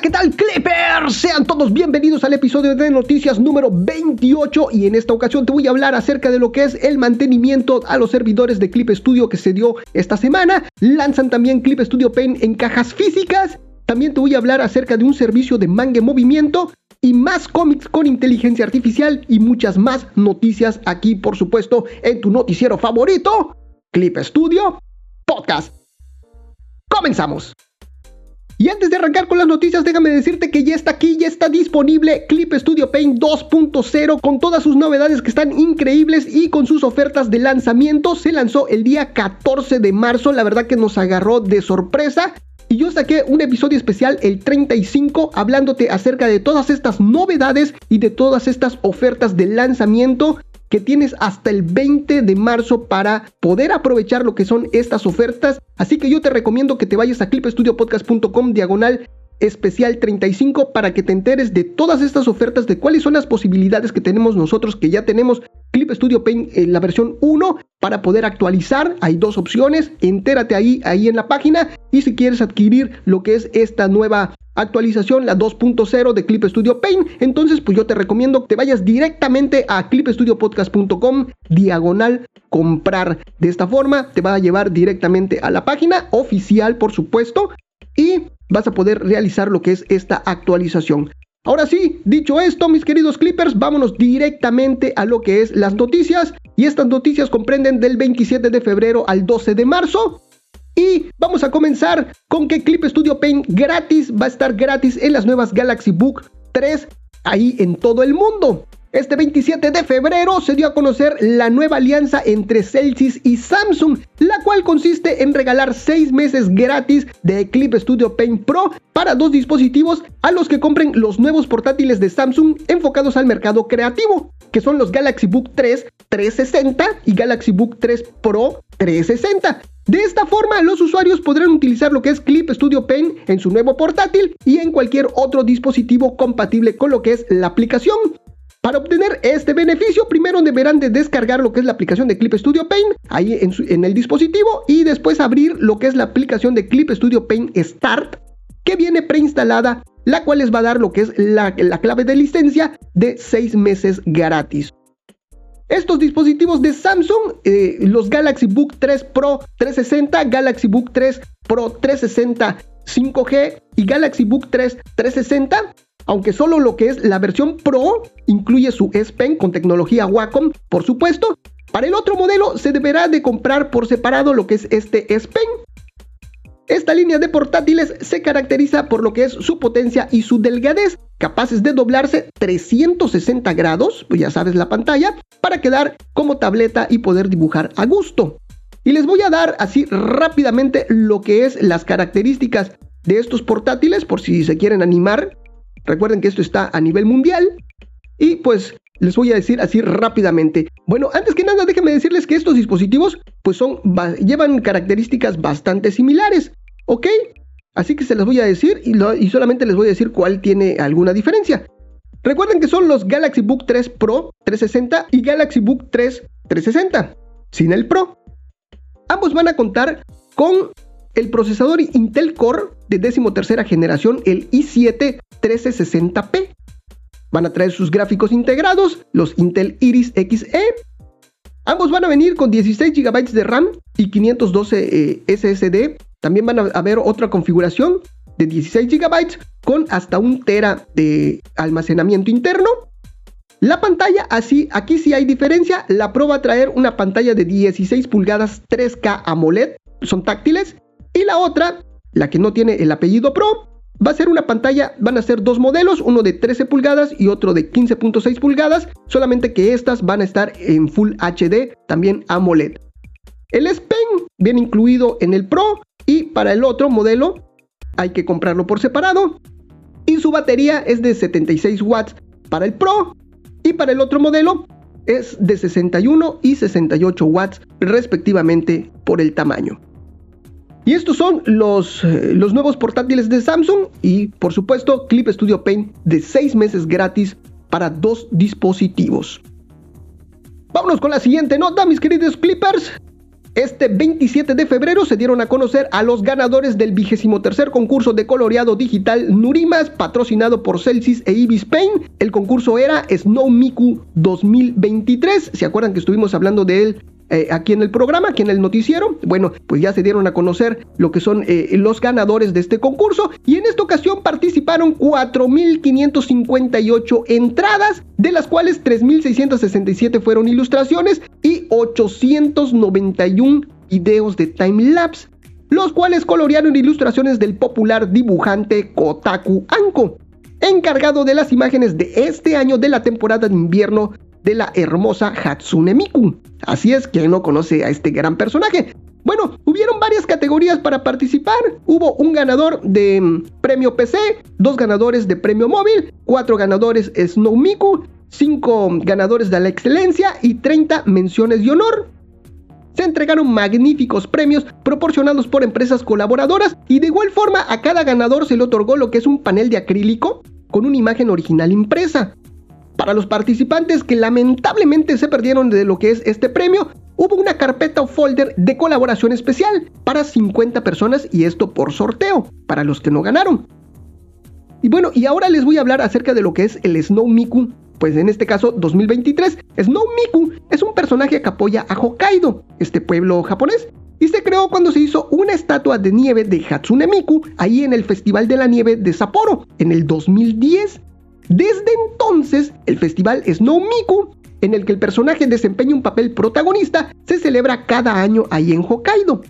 ¿qué tal Clippers? Sean todos bienvenidos al episodio de noticias número 28 y en esta ocasión te voy a hablar acerca de lo que es el mantenimiento a los servidores de Clip Studio que se dio esta semana. Lanzan también Clip Studio Paint en cajas físicas. También te voy a hablar acerca de un servicio de manga en movimiento y más cómics con inteligencia artificial y muchas más noticias aquí, por supuesto, en tu noticiero favorito, Clip Studio Podcast. Comenzamos. Y antes de arrancar con las noticias, déjame decirte que ya está aquí, ya está disponible Clip Studio Paint 2.0 con todas sus novedades que están increíbles y con sus ofertas de lanzamiento. Se lanzó el día 14 de marzo, la verdad que nos agarró de sorpresa. Y yo saqué un episodio especial, el 35, hablándote acerca de todas estas novedades y de todas estas ofertas de lanzamiento que tienes hasta el 20 de marzo para poder aprovechar lo que son estas ofertas. Así que yo te recomiendo que te vayas a clipestudiopodcast.com diagonal especial 35 para que te enteres de todas estas ofertas, de cuáles son las posibilidades que tenemos nosotros, que ya tenemos Clip Studio Paint en la versión 1 para poder actualizar. Hay dos opciones, entérate ahí, ahí en la página y si quieres adquirir lo que es esta nueva actualización, la 2.0 de Clip Studio Paint. Entonces, pues yo te recomiendo que te vayas directamente a clipstudiopodcast.com, diagonal comprar. De esta forma, te va a llevar directamente a la página oficial, por supuesto, y vas a poder realizar lo que es esta actualización. Ahora sí, dicho esto, mis queridos clippers, vámonos directamente a lo que es las noticias. Y estas noticias comprenden del 27 de febrero al 12 de marzo. Y vamos a comenzar con que Clip Studio Paint gratis va a estar gratis en las nuevas Galaxy Book 3 ahí en todo el mundo. Este 27 de febrero se dio a conocer la nueva alianza entre Celsius y Samsung, la cual consiste en regalar 6 meses gratis de Clip Studio Paint Pro para dos dispositivos a los que compren los nuevos portátiles de Samsung enfocados al mercado creativo, que son los Galaxy Book 3 360 y Galaxy Book 3 Pro 360. De esta forma, los usuarios podrán utilizar lo que es Clip Studio Paint en su nuevo portátil y en cualquier otro dispositivo compatible con lo que es la aplicación. Para obtener este beneficio, primero deberán de descargar lo que es la aplicación de Clip Studio Paint ahí en, el dispositivo y después abrir lo que es la aplicación de Clip Studio Paint Start que viene preinstalada, la cual les va a dar lo que es la, la clave de licencia de 6 meses gratis. Estos dispositivos de Samsung, eh, los Galaxy Book 3 Pro 360, Galaxy Book 3 Pro 360 5G y Galaxy Book 3 360, aunque solo lo que es la versión Pro incluye su S Pen con tecnología Wacom, por supuesto. Para el otro modelo se deberá de comprar por separado lo que es este S Pen. Esta línea de portátiles se caracteriza por lo que es su potencia y su delgadez, capaces de doblarse 360 grados, pues ya sabes la pantalla, para quedar como tableta y poder dibujar a gusto. Y les voy a dar así rápidamente lo que es las características de estos portátiles por si se quieren animar. Recuerden que esto está a nivel mundial. Y pues les voy a decir así rápidamente. Bueno, antes que nada déjenme decirles que estos dispositivos pues son llevan características bastante similares, ¿ok? Así que se las voy a decir y, solamente les voy a decir cuál tiene alguna diferencia. Recuerden que son los Galaxy Book 3 Pro 360 y Galaxy Book 3 360, sin el Pro. Ambos van a contar con el procesador Intel Core de 13 generación, el i7 1360p. Van a traer sus gráficos integrados, los Intel Iris Xe. Ambos van a venir con 16 GB de RAM y 512 eh, SSD también van a haber otra configuración de 16 GB con hasta un tera de almacenamiento interno. La pantalla, así, aquí sí hay diferencia. La Pro va a traer una pantalla de 16 pulgadas 3K AMOLED, son táctiles. Y la otra, la que no tiene el apellido Pro, va a ser una pantalla, van a ser dos modelos, uno de 13 pulgadas y otro de 15.6 pulgadas, solamente que estas van a estar en Full HD, también AMOLED. El S viene incluido en el Pro y para el otro modelo hay que comprarlo por separado. Y su batería es de 76 watts para el Pro. Y para el otro modelo es de 61 y 68 watts respectivamente por el tamaño. Y estos son los, eh, los nuevos portátiles de Samsung y por supuesto Clip Studio Paint de 6 meses gratis para dos dispositivos. Vámonos con la siguiente nota, mis queridos clippers. Este 27 de febrero se dieron a conocer a los ganadores del vigésimo tercer concurso de coloreado digital Nurimas, patrocinado por Celsius e Ibis Paint. El concurso era Snow Miku 2023. ¿Se acuerdan que estuvimos hablando de él eh, aquí en el programa, aquí en el noticiero. Bueno, pues ya se dieron a conocer lo que son eh, los ganadores de este concurso y en esta ocasión participaron 4.558 entradas, de las cuales 3.667 fueron ilustraciones y 891 videos de time-lapse, los cuales colorearon ilustraciones del popular dibujante Kotaku Anko encargado de las imágenes de este año de la temporada de invierno de la hermosa Hatsune Miku. Así es, que no conoce a este gran personaje? Bueno, hubieron varias categorías para participar. Hubo un ganador de mm, premio PC, dos ganadores de premio móvil, cuatro ganadores Snow Miku, cinco ganadores de la excelencia y 30 menciones de honor. Se entregaron magníficos premios proporcionados por empresas colaboradoras y de igual forma a cada ganador se le otorgó lo que es un panel de acrílico con una imagen original impresa. Para los participantes que lamentablemente se perdieron de lo que es este premio, hubo una carpeta o folder de colaboración especial para 50 personas y esto por sorteo, para los que no ganaron. Y bueno, y ahora les voy a hablar acerca de lo que es el Snow Miku, pues en este caso 2023. Snow Miku es un personaje que apoya a Hokkaido, este pueblo japonés, y se creó cuando se hizo una estatua de nieve de Hatsune Miku ahí en el Festival de la Nieve de Sapporo en el 2010. Desde entonces, el festival Snow Miku, en el que el personaje desempeña un papel protagonista, se celebra cada año ahí en Hokkaido.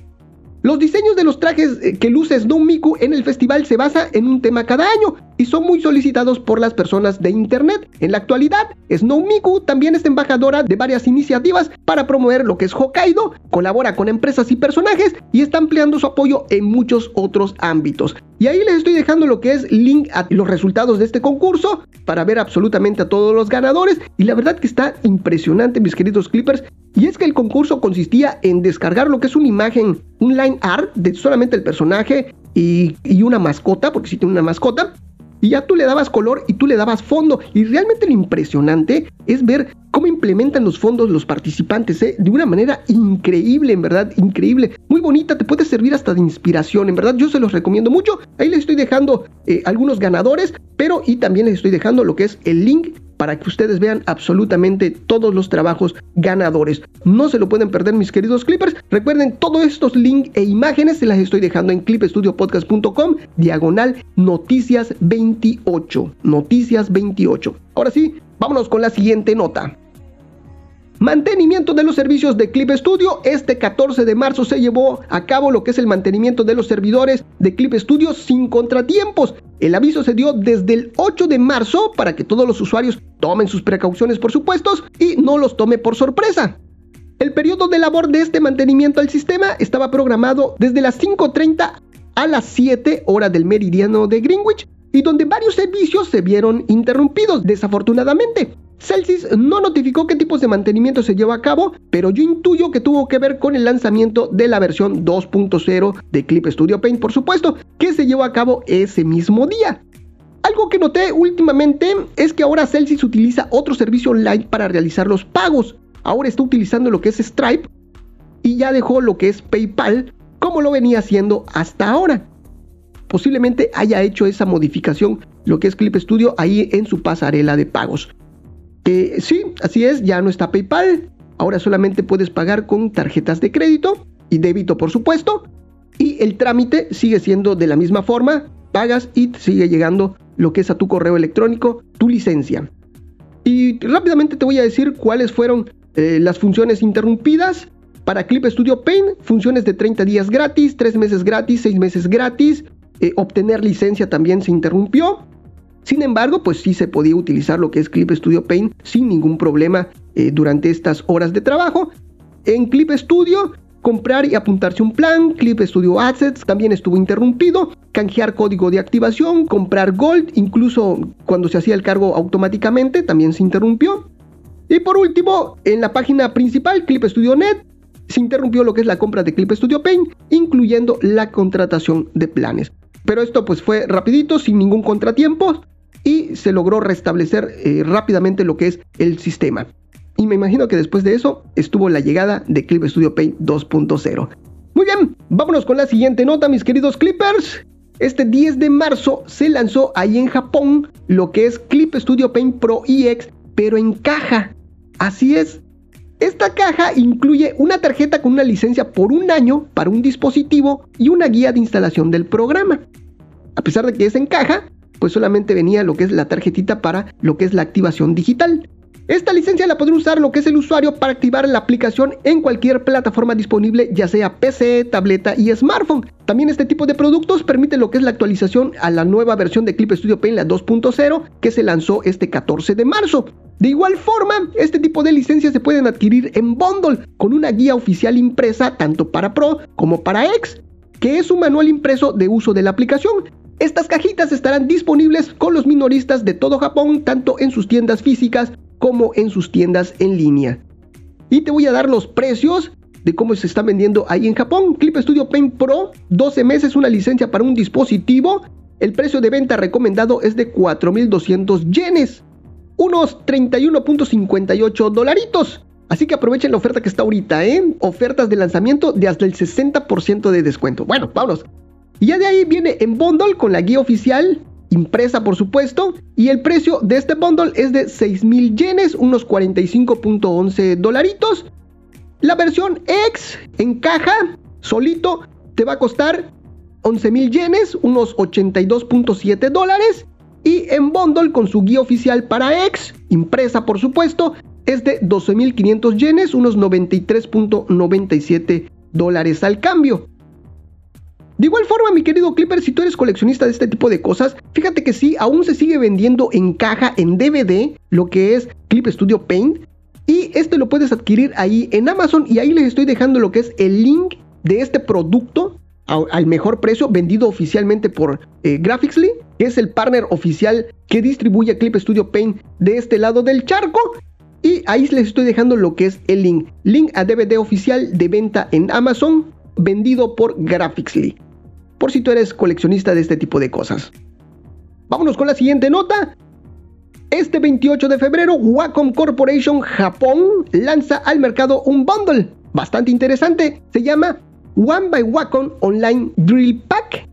Los diseños de los trajes eh, que luce Snow Miku en el festival se basa en un tema cada año y son muy solicitados por las personas de internet. En la actualidad, Snow Miku también es embajadora de varias iniciativas para promover lo que es Hokkaido, colabora con empresas y personajes y está ampliando su apoyo en muchos otros ámbitos. Y ahí les estoy dejando lo que es link a los resultados de este concurso para ver absolutamente a todos los ganadores y la verdad que está impresionante mis queridos clippers y es que el concurso consistía en descargar lo que es una imagen, un line art de solamente el personaje y, una mascota, porque sí tiene una mascota. Y ya tú le dabas color y tú le dabas fondo. Y realmente lo impresionante es ver cómo implementan los fondos los participantes, ¿eh? de una manera increíble, en verdad, increíble. Muy bonita, te puede servir hasta de inspiración, en verdad, yo se los recomiendo mucho. Ahí les estoy dejando eh, algunos ganadores, pero y también les estoy dejando lo que es el link para que ustedes vean absolutamente todos los trabajos ganadores. No se lo pueden perder mis queridos clippers. Recuerden, todos estos links e imágenes se las estoy dejando en clipstudiopodcast.com, diagonal noticias 28. Noticias 28. Ahora sí, vámonos con la siguiente nota. Mantenimiento de los servicios de Clip Studio. Este 14 de marzo se llevó a cabo lo que es el mantenimiento de los servidores de Clip Studio sin contratiempos. El aviso se dio desde el 8 de marzo para que todos los usuarios tomen sus precauciones por supuesto y no los tome por sorpresa. El periodo de labor de este mantenimiento al sistema estaba programado desde las 5.30 a las 7 horas del meridiano de Greenwich y donde varios servicios se vieron interrumpidos desafortunadamente. Celsius no notificó qué tipos de mantenimiento se llevó a cabo, pero yo intuyo que tuvo que ver con el lanzamiento de la versión 2.0 de Clip Studio Paint, por supuesto, que se llevó a cabo ese mismo día. Algo que noté últimamente es que ahora Celsius utiliza otro servicio online para realizar los pagos. Ahora está utilizando lo que es Stripe y ya dejó lo que es PayPal como lo venía haciendo hasta ahora. Posiblemente haya hecho esa modificación, lo que es Clip Studio, ahí en su pasarela de pagos sí, así es, ya no está PayPal. Ahora solamente puedes pagar con tarjetas de crédito y débito, por supuesto. Y el trámite sigue siendo de la misma forma. Pagas y sigue llegando lo que es a tu correo electrónico, tu licencia. Y rápidamente te voy a decir cuáles fueron eh, las funciones interrumpidas. Para Clip Studio Paint, funciones de 30 días gratis, 3 meses gratis, 6 meses gratis. Eh, obtener licencia también se interrumpió. Sin embargo, pues sí se podía utilizar lo que es Clip Studio Paint sin ningún problema eh, durante estas horas de trabajo. En Clip Studio, comprar y apuntarse un plan, Clip Studio Assets también estuvo interrumpido, canjear código de activación, comprar Gold, incluso cuando se hacía el cargo automáticamente, también se interrumpió. Y por último, en la página principal, Clip Studio Net, se interrumpió lo que es la compra de Clip Studio Paint, incluyendo la contratación de planes. Pero esto pues fue rapidito, sin ningún contratiempo y se logró restablecer eh, rápidamente lo que es el sistema. y me imagino que después de eso estuvo la llegada de Clip Studio Paint 2.0. Muy bien, vámonos con la siguiente nota, mis queridos Clippers. Este 10 de marzo se lanzó ahí en Japón lo que es Clip Studio Paint Pro EX, pero en caja. Así es. Esta caja incluye una tarjeta con una licencia por un año para un dispositivo y una guía de instalación del programa. A pesar de que es en caja, pues solamente venía lo que es la tarjetita para lo que es la activación digital. Esta licencia la podrá usar lo que es el usuario para activar la aplicación en cualquier plataforma disponible, ya sea PC, tableta y smartphone. También este tipo de productos permite lo que es la actualización a la nueva versión de Clip Studio Paint, la 2.0, que se lanzó este 14 de marzo. De igual forma, este tipo de licencias se pueden adquirir en bundle con una guía oficial impresa tanto para Pro como para X, que es un manual impreso de uso de la aplicación. Estas cajitas estarán disponibles con los minoristas de todo Japón, tanto en sus tiendas físicas como en sus tiendas en línea. Y te voy a dar los precios de cómo se está vendiendo ahí en Japón. Clip Studio Paint Pro, 12 meses, una licencia para un dispositivo. El precio de venta recomendado es de 4.200 yenes, unos 31.58 dolaritos. Así que aprovechen la oferta que está ahorita, ¿eh? Ofertas de lanzamiento de hasta el 60% de descuento. Bueno, vámonos. Y ya de ahí viene en bundle con la guía oficial, impresa por supuesto, y el precio de este bundle es de 6.000 yenes, unos 45.11 dolaritos. La versión X en caja, solito, te va a costar 11.000 yenes, unos 82.7 dólares. Y en bundle con su guía oficial para X, impresa por supuesto, es de 12.500 yenes, unos 93.97 dólares al cambio. De igual forma, mi querido Clipper, si tú eres coleccionista de este tipo de cosas, fíjate que sí, aún se sigue vendiendo en caja, en DVD, lo que es Clip Studio Paint. Y este lo puedes adquirir ahí en Amazon y ahí les estoy dejando lo que es el link de este producto al mejor precio vendido oficialmente por eh, Graphicsly, que es el partner oficial que distribuye Clip Studio Paint de este lado del charco. Y ahí les estoy dejando lo que es el link. Link a DVD oficial de venta en Amazon vendido por Graphicsly por si tú eres coleccionista de este tipo de cosas. Vámonos con la siguiente nota. Este 28 de febrero, Wacom Corporation Japón lanza al mercado un bundle bastante interesante. Se llama One by Wacom Online Drill Pack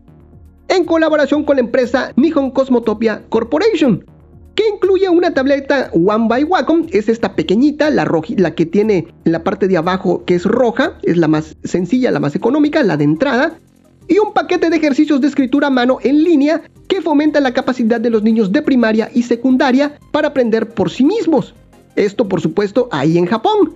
en colaboración con la empresa Nihon Cosmotopia Corporation, que incluye una tableta One by Wacom, es esta pequeñita, la, la que tiene en la parte de abajo que es roja, es la más sencilla, la más económica, la de entrada, y un paquete de ejercicios de escritura a mano en línea que fomenta la capacidad de los niños de primaria y secundaria para aprender por sí mismos. Esto por supuesto ahí en Japón.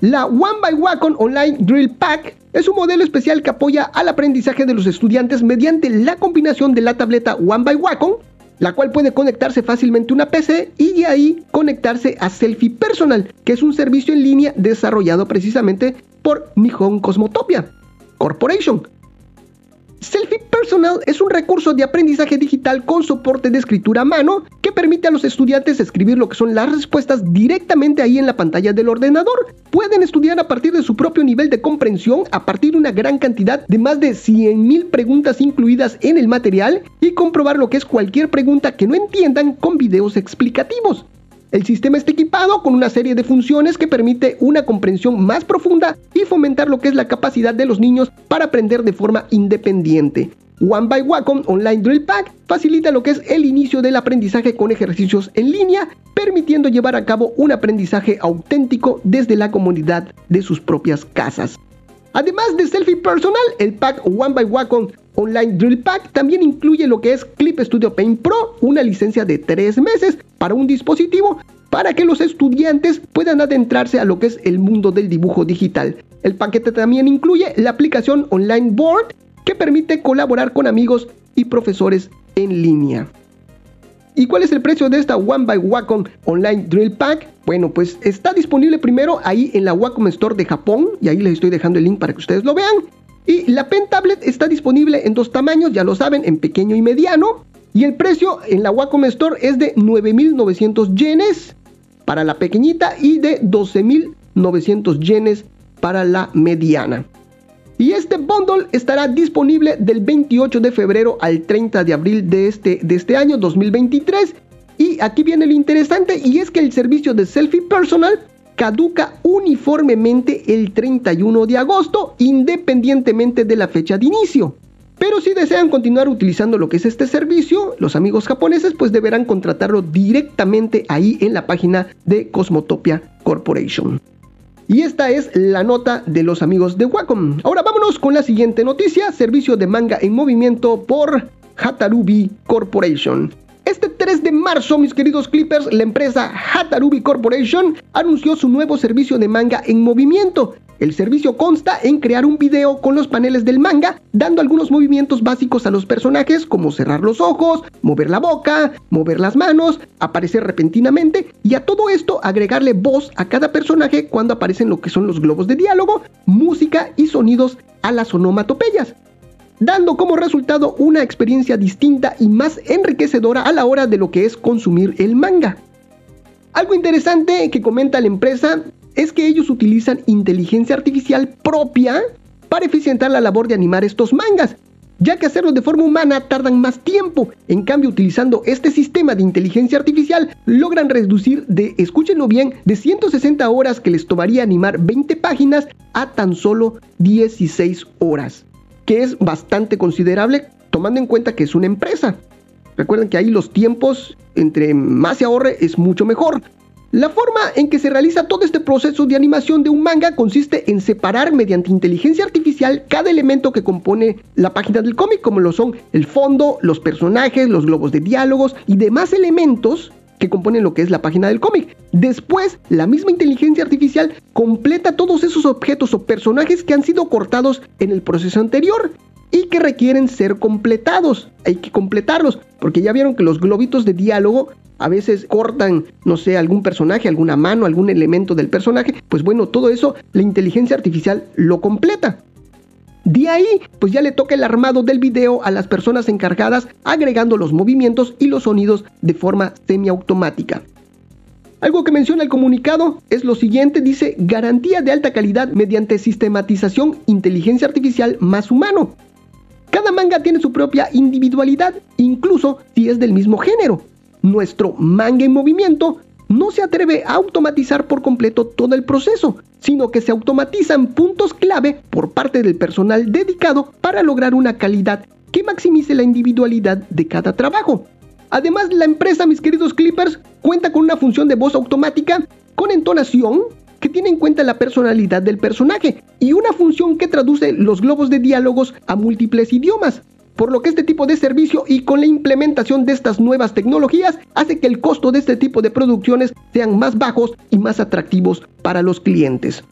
La One by Wacom Online Drill Pack es un modelo especial que apoya al aprendizaje de los estudiantes mediante la combinación de la tableta One by Wacom, la cual puede conectarse fácilmente a una PC y de ahí conectarse a Selfie Personal, que es un servicio en línea desarrollado precisamente por Nihon Cosmotopia Corporation. Selfie Personal es un recurso de aprendizaje digital con soporte de escritura a mano que permite a los estudiantes escribir lo que son las respuestas directamente ahí en la pantalla del ordenador. Pueden estudiar a partir de su propio nivel de comprensión, a partir de una gran cantidad de más de 100.000 preguntas incluidas en el material y comprobar lo que es cualquier pregunta que no entiendan con videos explicativos. El sistema está equipado con una serie de funciones que permite una comprensión más profunda y fomentar lo que es la capacidad de los niños para aprender de forma independiente. One by Wacom Online Drill Pack facilita lo que es el inicio del aprendizaje con ejercicios en línea, permitiendo llevar a cabo un aprendizaje auténtico desde la comunidad de sus propias casas. Además de Selfie Personal, el pack One by Wacom Online Drill Pack también incluye lo que es Clip Studio Paint Pro, una licencia de 3 meses para un dispositivo para que los estudiantes puedan adentrarse a lo que es el mundo del dibujo digital. El paquete también incluye la aplicación Online Board que permite colaborar con amigos y profesores en línea. ¿Y cuál es el precio de esta One by Wacom Online Drill Pack? Bueno, pues está disponible primero ahí en la Wacom Store de Japón y ahí les estoy dejando el link para que ustedes lo vean. Y la Pen Tablet está disponible en dos tamaños, ya lo saben, en pequeño y mediano. Y el precio en la Wacom Store es de 9.900 yenes para la pequeñita y de 12.900 yenes para la mediana. Y este bundle estará disponible del 28 de febrero al 30 de abril de este, de este año 2023. Y aquí viene lo interesante y es que el servicio de Selfie Personal caduca uniformemente el 31 de agosto, independientemente de la fecha de inicio. Pero si desean continuar utilizando lo que es este servicio, los amigos japoneses pues deberán contratarlo directamente ahí en la página de Cosmotopia Corporation. Y esta es la nota de los amigos de Wacom. Ahora vámonos con la siguiente noticia, servicio de manga en movimiento por Hatarubi Corporation. Este 3 de marzo, mis queridos Clippers, la empresa Hatarubi Corporation anunció su nuevo servicio de manga en movimiento. El servicio consta en crear un video con los paneles del manga, dando algunos movimientos básicos a los personajes, como cerrar los ojos, mover la boca, mover las manos, aparecer repentinamente, y a todo esto agregarle voz a cada personaje cuando aparecen lo que son los globos de diálogo, música y sonidos a las onomatopeyas dando como resultado una experiencia distinta y más enriquecedora a la hora de lo que es consumir el manga. Algo interesante que comenta la empresa es que ellos utilizan inteligencia artificial propia para eficientar la labor de animar estos mangas, ya que hacerlo de forma humana tardan más tiempo. En cambio, utilizando este sistema de inteligencia artificial, logran reducir de, escúchenlo bien, de 160 horas que les tomaría animar 20 páginas a tan solo 16 horas que es bastante considerable tomando en cuenta que es una empresa. Recuerden que ahí los tiempos entre más se ahorre es mucho mejor. La forma en que se realiza todo este proceso de animación de un manga consiste en separar mediante inteligencia artificial cada elemento que compone la página del cómic, como lo son el fondo, los personajes, los globos de diálogos y demás elementos que componen lo que es la página del cómic. Después, la misma inteligencia artificial completa todos esos objetos o personajes que han sido cortados en el proceso anterior y que requieren ser completados. Hay que completarlos, porque ya vieron que los globitos de diálogo a veces cortan, no sé, algún personaje, alguna mano, algún elemento del personaje. Pues bueno, todo eso la inteligencia artificial lo completa. De ahí, pues ya le toca el armado del video a las personas encargadas, agregando los movimientos y los sonidos de forma semiautomática. Algo que menciona el comunicado es lo siguiente, dice garantía de alta calidad mediante sistematización inteligencia artificial más humano. Cada manga tiene su propia individualidad, incluso si es del mismo género. Nuestro manga en movimiento no se atreve a automatizar por completo todo el proceso, sino que se automatizan puntos clave por parte del personal dedicado para lograr una calidad que maximice la individualidad de cada trabajo. Además, la empresa, mis queridos Clippers, cuenta con una función de voz automática con entonación que tiene en cuenta la personalidad del personaje y una función que traduce los globos de diálogos a múltiples idiomas, por lo que este tipo de servicio y con la implementación de estas nuevas tecnologías hace que el costo de este tipo de producciones sean más bajos y más atractivos para los clientes.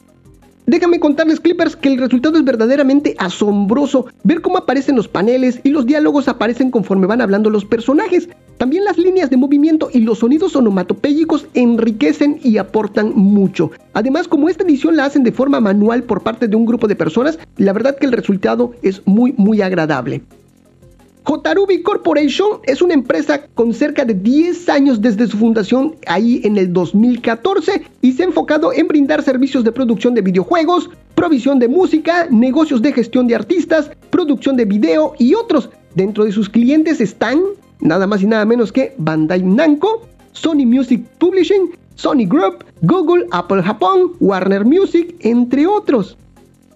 Déjame contarles, Clippers, que el resultado es verdaderamente asombroso. Ver cómo aparecen los paneles y los diálogos aparecen conforme van hablando los personajes. También las líneas de movimiento y los sonidos onomatopéyicos enriquecen y aportan mucho. Además, como esta edición la hacen de forma manual por parte de un grupo de personas, la verdad que el resultado es muy muy agradable. Jotarubi Corporation es una empresa con cerca de 10 años desde su fundación ahí en el 2014 y se ha enfocado en brindar servicios de producción de videojuegos, provisión de música, negocios de gestión de artistas, producción de video y otros. Dentro de sus clientes están nada más y nada menos que Bandai Namco, Sony Music Publishing, Sony Group, Google, Apple Japón, Warner Music, entre otros.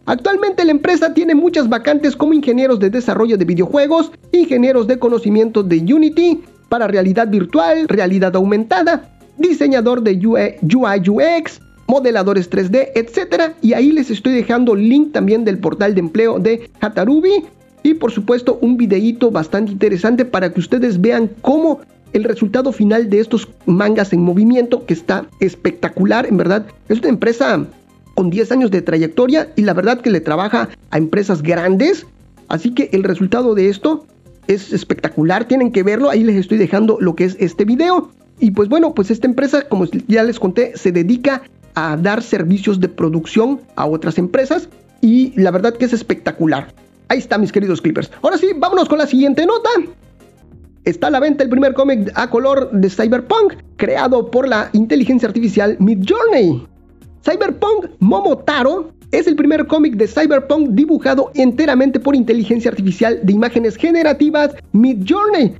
Actualmente la empresa tiene muchas vacantes como ingenieros de desarrollo de videojuegos, ingenieros de conocimiento de Unity para realidad virtual, realidad aumentada, diseñador de UI UX, modeladores 3D, etc. Y ahí les estoy dejando link también del portal de empleo de Hatarubi y por supuesto un videíto bastante interesante para que ustedes vean cómo el resultado final de estos mangas en movimiento que está espectacular, en verdad. Es una empresa con 10 años de trayectoria y la verdad que le trabaja a empresas grandes. Así que el resultado de esto es espectacular, tienen que verlo, ahí les estoy dejando lo que es este video. Y pues bueno, pues esta empresa, como ya les conté, se dedica a dar servicios de producción a otras empresas y la verdad que es espectacular. Ahí está, mis queridos Clippers. Ahora sí, vámonos con la siguiente nota. Está a la venta el primer cómic a color de Cyberpunk, creado por la inteligencia artificial Midjourney. Cyberpunk Momotaro es el primer cómic de Cyberpunk dibujado enteramente por inteligencia artificial de imágenes generativas Midjourney.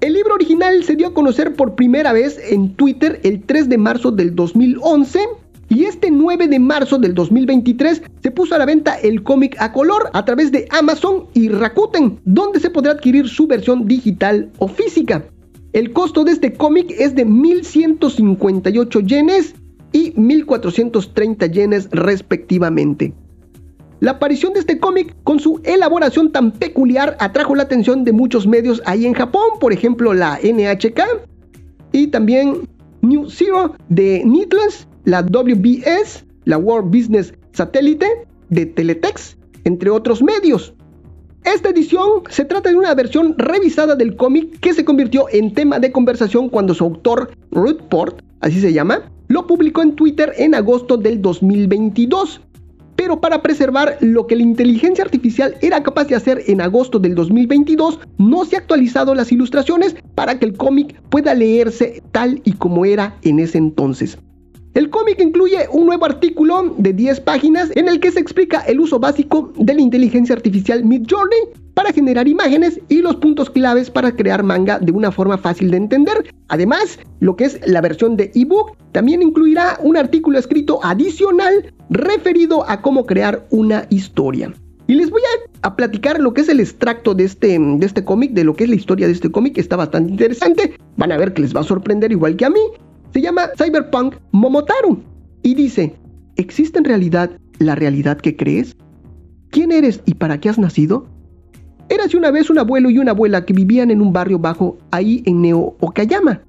El libro original se dio a conocer por primera vez en Twitter el 3 de marzo del 2011 Y este 9 de marzo del 2023 se puso a la venta el cómic a color a través de Amazon y Rakuten, donde se podrá adquirir su versión digital o física. El costo de este cómic es de 1.158 yenes y 1.430 yenes respectivamente. La aparición de este cómic con su elaboración tan peculiar atrajo la atención de muchos medios ahí en Japón, por ejemplo la NHK y también New Zero de Needless, la WBS, la World Business Satellite de Teletext, entre otros medios. Esta edición se trata de una versión revisada del cómic que se convirtió en tema de conversación cuando su autor, Ruth Port, así se llama, lo publicó en Twitter en agosto del 2022 pero para preservar lo que la inteligencia artificial era capaz de hacer en agosto del 2022, no se ha actualizado las ilustraciones para que el cómic pueda leerse tal y como era en ese entonces. El cómic incluye un nuevo artículo de 10 páginas en el que se explica el uso básico de la inteligencia artificial Midjourney para generar imágenes y los puntos claves para crear manga de una forma fácil de entender. Además, lo que es la versión de ebook también incluirá un artículo escrito adicional referido a cómo crear una historia. Y les voy a, platicar lo que es el extracto de este, de este cómic, de lo que es la historia de este cómic, que está bastante interesante. Van a ver que les va a sorprender igual que a mí. Se llama Cyberpunk Momotaro y dice, ¿existe en realidad la realidad que crees? ¿Quién eres y para qué has nacido? Érase una vez un abuelo y una abuela que vivían en un barrio bajo ahí en Neo Okayama.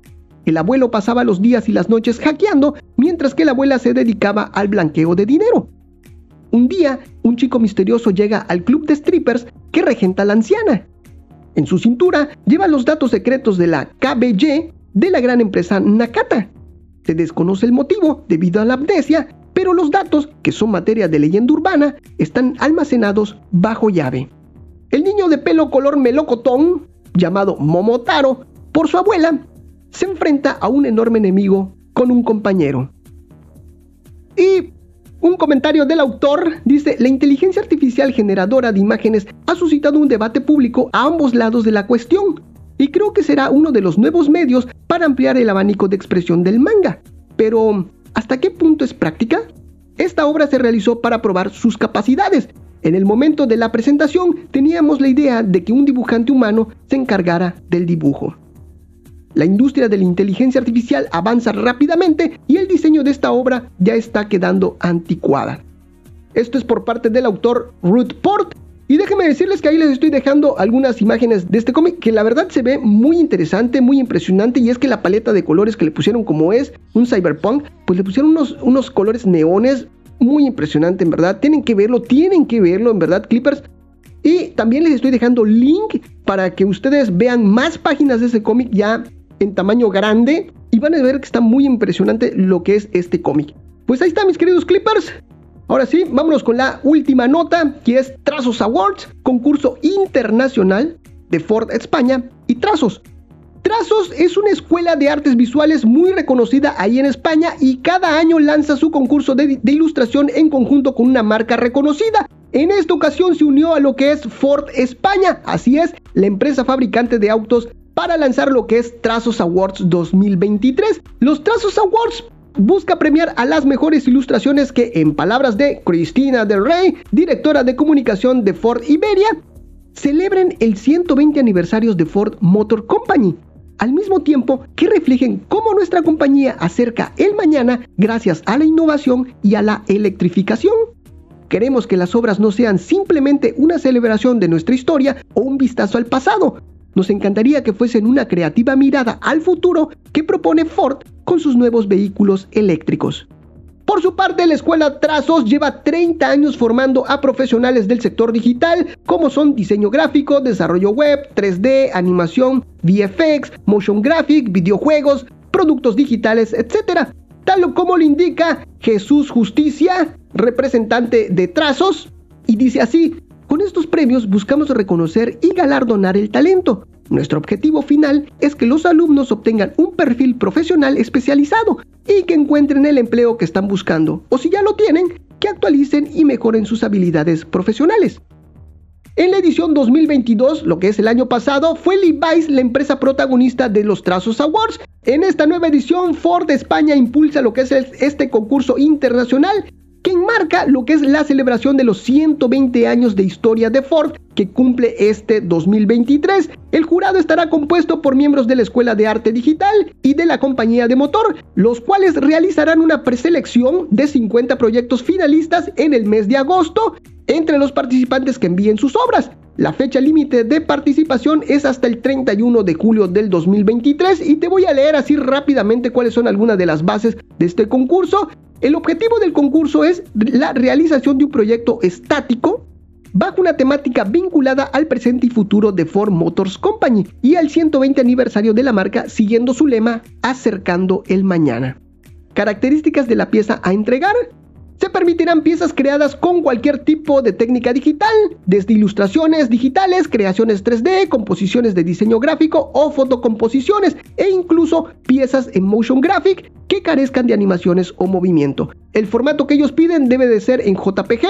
El abuelo pasaba los días y las noches hackeando, mientras que la abuela se dedicaba al blanqueo de dinero. Un día, un chico misterioso llega al club de strippers que regenta la anciana. En su cintura lleva los datos secretos de la KBY de la gran empresa Nakata. Se desconoce el motivo debido a la amnesia, pero los datos, que son materia de leyenda urbana, están almacenados bajo llave. El niño de pelo color melocotón, llamado Momotaro, por su abuela, se enfrenta a un enorme enemigo con un compañero. Y un comentario del autor dice, la inteligencia artificial generadora de imágenes ha suscitado un debate público a ambos lados de la cuestión, y creo que será uno de los nuevos medios para ampliar el abanico de expresión del manga. Pero, ¿hasta qué punto es práctica? Esta obra se realizó para probar sus capacidades. En el momento de la presentación teníamos la idea de que un dibujante humano se encargara del dibujo. La industria de la inteligencia artificial avanza rápidamente y el diseño de esta obra ya está quedando anticuada. Esto es por parte del autor Ruth Port y déjenme decirles que ahí les estoy dejando algunas imágenes de este cómic que la verdad se ve muy interesante, muy impresionante y es que la paleta de colores que le pusieron como es un cyberpunk, pues le pusieron unos, unos colores neones muy impresionante en verdad. Tienen que verlo, tienen que verlo en verdad, Clippers. Y también les estoy dejando link para que ustedes vean más páginas de ese cómic ya en tamaño grande y van a ver que está muy impresionante lo que es este cómic. Pues ahí está mis queridos Clippers. Ahora sí, vámonos con la última nota, que es Trazos Awards, concurso internacional de Ford España y Trazos. Trazos es una escuela de artes visuales muy reconocida ahí en España y cada año lanza su concurso de, de, ilustración en conjunto con una marca reconocida. En esta ocasión se unió a lo que es Ford España, así es, la empresa fabricante de autos para lanzar lo que es Trazos Awards 2023. Los Trazos Awards busca premiar a las mejores ilustraciones que, en palabras de Cristina Del Rey, directora de comunicación de Ford Iberia, celebren el 120 aniversarios de Ford Motor Company, al mismo tiempo que reflejen cómo nuestra compañía acerca el mañana gracias a la innovación y a la electrificación. Queremos que las obras no sean simplemente una celebración de nuestra historia o un vistazo al pasado, nos encantaría que fuesen una creativa mirada al futuro que propone Ford con sus nuevos vehículos eléctricos. Por su parte, la escuela Trazos lleva 30 años formando a profesionales del sector digital, como son diseño gráfico, desarrollo web, 3D, animación, VFX, motion graphic, videojuegos, productos digitales, etc. Tal como lo indica Jesús Justicia, representante de Trazos, y dice así, con estos premios buscamos reconocer y galardonar el talento. Nuestro objetivo final es que los alumnos obtengan un perfil profesional especializado y que encuentren el empleo que están buscando, o si ya lo tienen, que actualicen y mejoren sus habilidades profesionales. En la edición 2022, lo que es el año pasado, fue Levi's la empresa protagonista de los Trazos Awards. En esta nueva edición, Ford España impulsa lo que es este concurso internacional que enmarca lo que es la celebración de los 120 años de historia de Ford que cumple este 2023. El jurado estará compuesto por miembros de la Escuela de Arte Digital y de la compañía de motor, los cuales realizarán una preselección de 50 proyectos finalistas en el mes de agosto entre los participantes que envíen sus obras. La fecha límite de participación es hasta el 31 de julio del 2023 y te voy a leer así rápidamente cuáles son algunas de las bases de este concurso. El objetivo del concurso es la realización de un proyecto estático bajo una temática vinculada al presente y futuro de Ford Motors Company y al 120 aniversario de la marca siguiendo su lema Acercando el Mañana. Características de la pieza a entregar. Se permitirán piezas creadas con cualquier tipo de técnica digital, desde ilustraciones digitales, creaciones 3D, composiciones de diseño gráfico o fotocomposiciones e incluso piezas en motion graphic que carezcan de animaciones o movimiento. El formato que ellos piden debe de ser en JPG,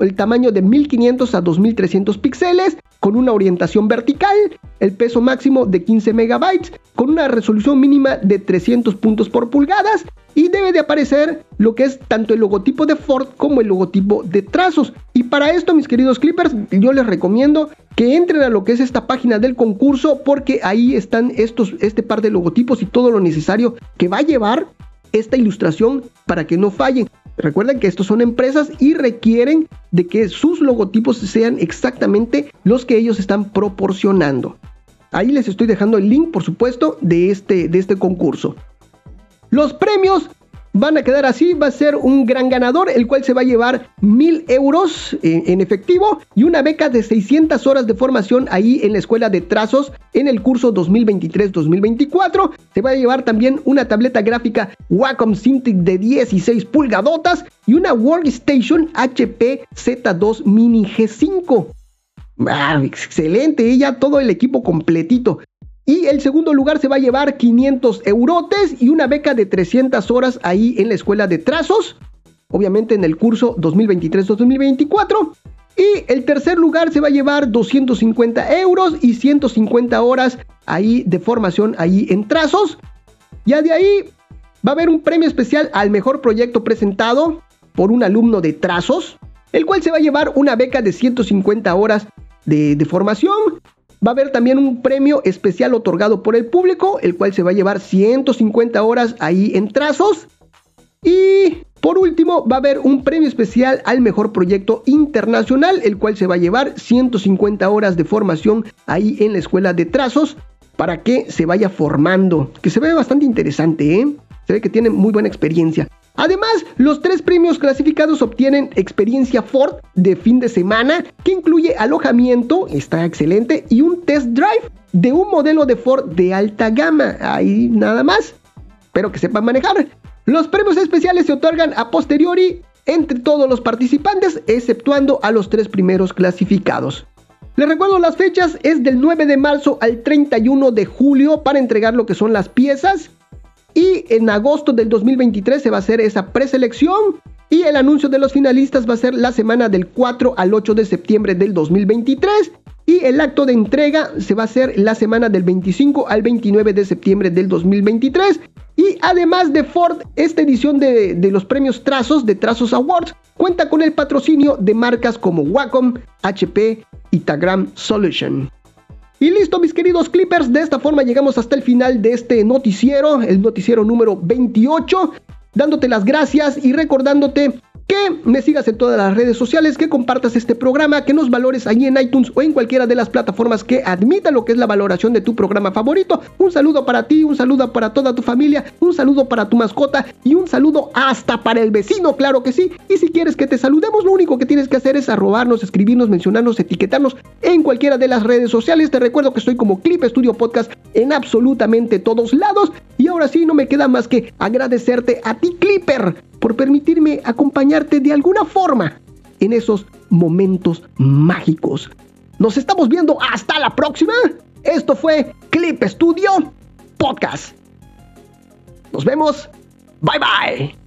el tamaño de 1500 a 2300 píxeles, con una orientación vertical, el peso máximo de 15 megabytes, con una resolución mínima de 300 puntos por pulgadas y debe de aparecer lo que es tanto el logotipo de Ford como el logotipo de trazos. Y para esto, mis queridos clippers, yo les recomiendo que entren a lo que es esta página del concurso porque ahí están estos, este par de logotipos y todo lo necesario que va a llevar esta ilustración para que no fallen. Recuerden que estos son empresas y requieren de que sus logotipos sean exactamente los que ellos están proporcionando. Ahí les estoy dejando el link, por supuesto, de este, de este concurso. Los premios van a quedar así, va a ser un gran ganador, el cual se va a llevar mil euros en, efectivo y una beca de 600 horas de formación ahí en la escuela de trazos en el curso 2023-2024. Se va a llevar también una tableta gráfica Wacom Cintiq de 16 pulgadotas y una Workstation HP Z2 Mini G5. Ah, excelente, ya todo el equipo completito. Y el segundo lugar se va a llevar 500 eurotes y una beca de 300 horas ahí en la escuela de trazos, obviamente en el curso 2023-2024. Y el tercer lugar se va a llevar 250 euros y 150 horas ahí de formación ahí en trazos. Ya de ahí va a haber un premio especial al mejor proyecto presentado por un alumno de trazos, el cual se va a llevar una beca de 150 horas de, de formación Va a haber también un premio especial otorgado por el público, el cual se va a llevar 150 horas ahí en trazos. Y por último, va a haber un premio especial al mejor proyecto internacional, el cual se va a llevar 150 horas de formación ahí en la escuela de trazos para que se vaya formando. Que se ve bastante interesante, ¿eh? Se ve que tiene muy buena experiencia. Además, los tres premios clasificados obtienen experiencia Ford de fin de semana que incluye alojamiento, está excelente, y un test drive de un modelo de Ford de alta gama. Ahí nada más. Espero que sepan manejar. Los premios especiales se otorgan a posteriori entre todos los participantes, exceptuando a los tres primeros clasificados. Les recuerdo las fechas, es del 9 de marzo al 31 de julio para entregar lo que son las piezas. Y en agosto del 2023 se va a hacer esa preselección. Y el anuncio de los finalistas va a ser la semana del 4 al 8 de septiembre del 2023. Y el acto de entrega se va a hacer la semana del 25 al 29 de septiembre del 2023. Y además de Ford, esta edición de, los premios Trazos de Trazos Awards cuenta con el patrocinio de marcas como Wacom, HP y Tagram Solution. Y listo, mis queridos Clippers, de esta forma llegamos hasta el final de este noticiero, el noticiero número 28, dándote las gracias y recordándote que me sigas en todas las redes sociales, que compartas este programa, que nos valores ahí en iTunes o en cualquiera de las plataformas que admita lo que es la valoración de tu programa favorito. Un saludo para ti, un saludo para toda tu familia, un saludo para tu mascota y un saludo hasta para el vecino, claro que sí. Y si quieres que te saludemos, lo único que tienes que hacer es arrobarnos, escribirnos, mencionarnos, etiquetarnos en cualquiera de las redes sociales. Te recuerdo que estoy como Clip Studio Podcast en absolutamente todos lados. Y ahora sí, no me queda más que agradecerte a ti, Clipper, por permitirme de alguna forma en esos momentos mágicos. Nos estamos viendo hasta la próxima. Esto fue Clip Studio Podcast. Nos vemos. Bye bye.